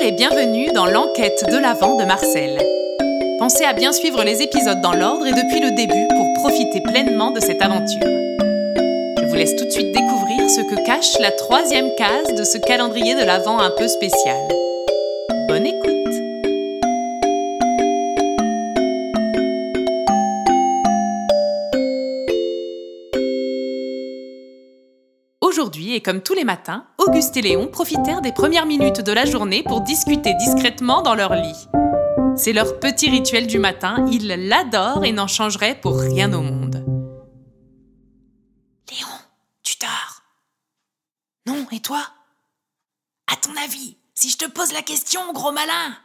et bienvenue dans l'enquête de l'Avent de Marcel. Pensez à bien suivre les épisodes dans l'ordre et depuis le début pour profiter pleinement de cette aventure. Je vous laisse tout de suite découvrir ce que cache la troisième case de ce calendrier de l'Avent un peu spécial. Bonne écoute Aujourd'hui, et comme tous les matins, Auguste et Léon profitèrent des premières minutes de la journée pour discuter discrètement dans leur lit. C'est leur petit rituel du matin, ils l'adorent et n'en changeraient pour rien au monde. Léon, tu dors? Non, et toi? À ton avis, si je te pose la question, gros malin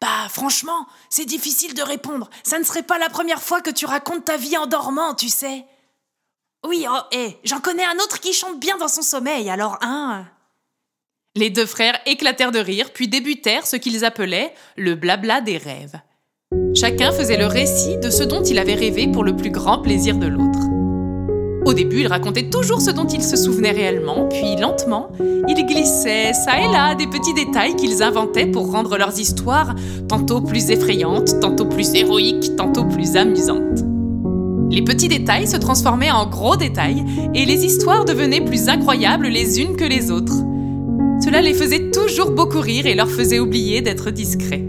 Bah, franchement, c'est difficile de répondre. Ça ne serait pas la première fois que tu racontes ta vie en dormant, tu sais. Oui, oh, hé, j'en connais un autre qui chante bien dans son sommeil, alors un. Les deux frères éclatèrent de rire, puis débutèrent ce qu'ils appelaient le blabla des rêves. Chacun faisait le récit de ce dont il avait rêvé pour le plus grand plaisir de l'autre. Au début, ils racontaient toujours ce dont ils se souvenaient réellement, puis lentement, ils glissaient ça et là des petits détails qu'ils inventaient pour rendre leurs histoires tantôt plus effrayantes, tantôt plus héroïques, tantôt plus amusantes. Les petits détails se transformaient en gros détails et les histoires devenaient plus incroyables les unes que les autres. Cela les faisait toujours beaucoup rire et leur faisait oublier d'être discrets.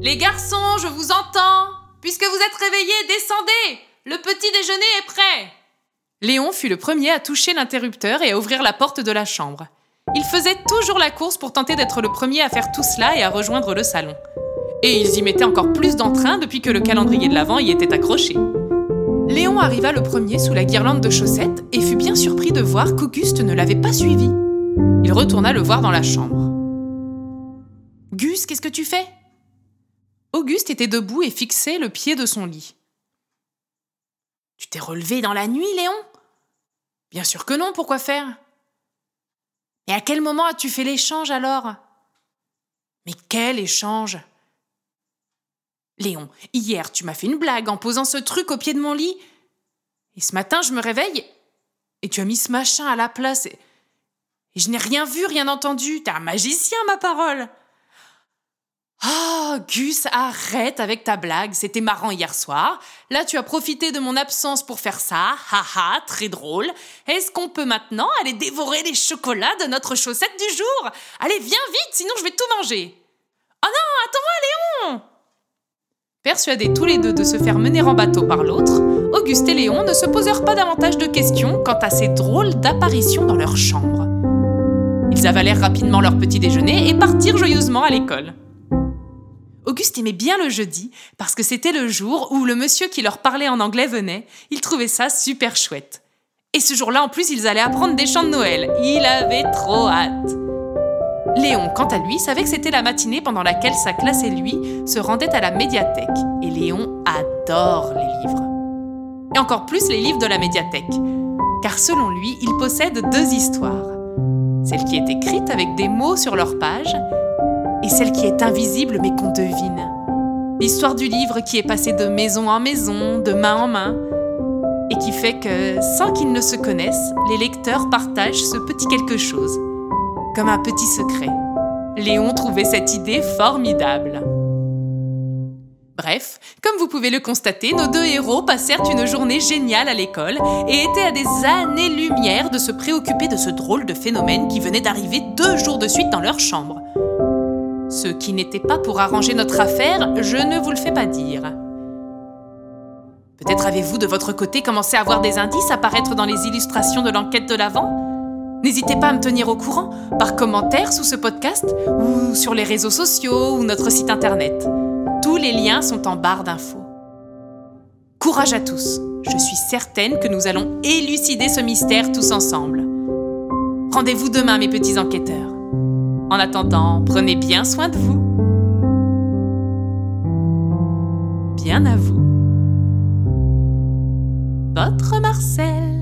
Les garçons, je vous entends. Puisque vous êtes réveillés, descendez. Le petit déjeuner est prêt. Léon fut le premier à toucher l'interrupteur et à ouvrir la porte de la chambre. Il faisait toujours la course pour tenter d'être le premier à faire tout cela et à rejoindre le salon. Et ils y mettaient encore plus d'entrain depuis que le calendrier de l'Avent y était accroché. Léon arriva le premier sous la guirlande de chaussettes et fut bien surpris de voir qu'Auguste ne l'avait pas suivi. Il retourna le voir dans la chambre. Gus, qu'est-ce que tu fais? Auguste était debout et fixait le pied de son lit. Tu t'es relevé dans la nuit, Léon Bien sûr que non, pourquoi faire Et à quel moment as-tu fait l'échange alors Mais quel échange Léon, hier tu m'as fait une blague en posant ce truc au pied de mon lit. Et ce matin je me réveille et tu as mis ce machin à la place et, je n'ai rien vu, rien entendu. T'es un magicien, ma parole. Oh, Gus, arrête avec ta blague. C'était marrant hier soir. Là, tu as profité de mon absence pour faire ça. Haha, très drôle. Est-ce qu'on peut maintenant aller dévorer les chocolats de notre chaussette du jour? Allez, viens vite, sinon je vais tout manger. Oh non, attends-moi, Léon Persuadés tous les deux de se faire mener en bateau par l'autre, Auguste et Léon ne se posèrent pas davantage de questions quant à ces drôles d'apparitions dans leur chambre. Ils avalèrent rapidement leur petit déjeuner et partirent joyeusement à l'école. Auguste aimait bien le jeudi parce que c'était le jour où le monsieur qui leur parlait en anglais venait. Il trouvait ça super chouette. Et ce jour-là, en plus, ils allaient apprendre des chants de Noël. Il avait trop hâte. Léon, quant à lui, savait que c'était la matinée pendant laquelle sa classe et lui se rendaient à la médiathèque. Et Léon adore les livres. Et encore plus les livres de la médiathèque. Car selon lui, il possède deux histoires. Celle qui est écrite avec des mots sur leur page et celle qui est invisible mais qu'on devine. L'histoire du livre qui est passé de maison en maison, de main en main, et qui fait que, sans qu'ils ne se connaissent, les lecteurs partagent ce petit quelque chose comme un petit secret. Léon trouvait cette idée formidable. Bref, comme vous pouvez le constater, nos deux héros passèrent une journée géniale à l'école et étaient à des années-lumière de se préoccuper de ce drôle de phénomène qui venait d'arriver deux jours de suite dans leur chambre. Ce qui n'était pas pour arranger notre affaire, je ne vous le fais pas dire. Peut-être avez-vous de votre côté commencé à voir des indices apparaître dans les illustrations de l'enquête de l'Avent N'hésitez pas à me tenir au courant par commentaire sous ce podcast ou sur les réseaux sociaux ou notre site internet. Tous les liens sont en barre d'infos. Courage à tous. Je suis certaine que nous allons élucider ce mystère tous ensemble. Rendez-vous demain, mes petits enquêteurs. En attendant, prenez bien soin de vous. Bien à vous. Votre Marcel.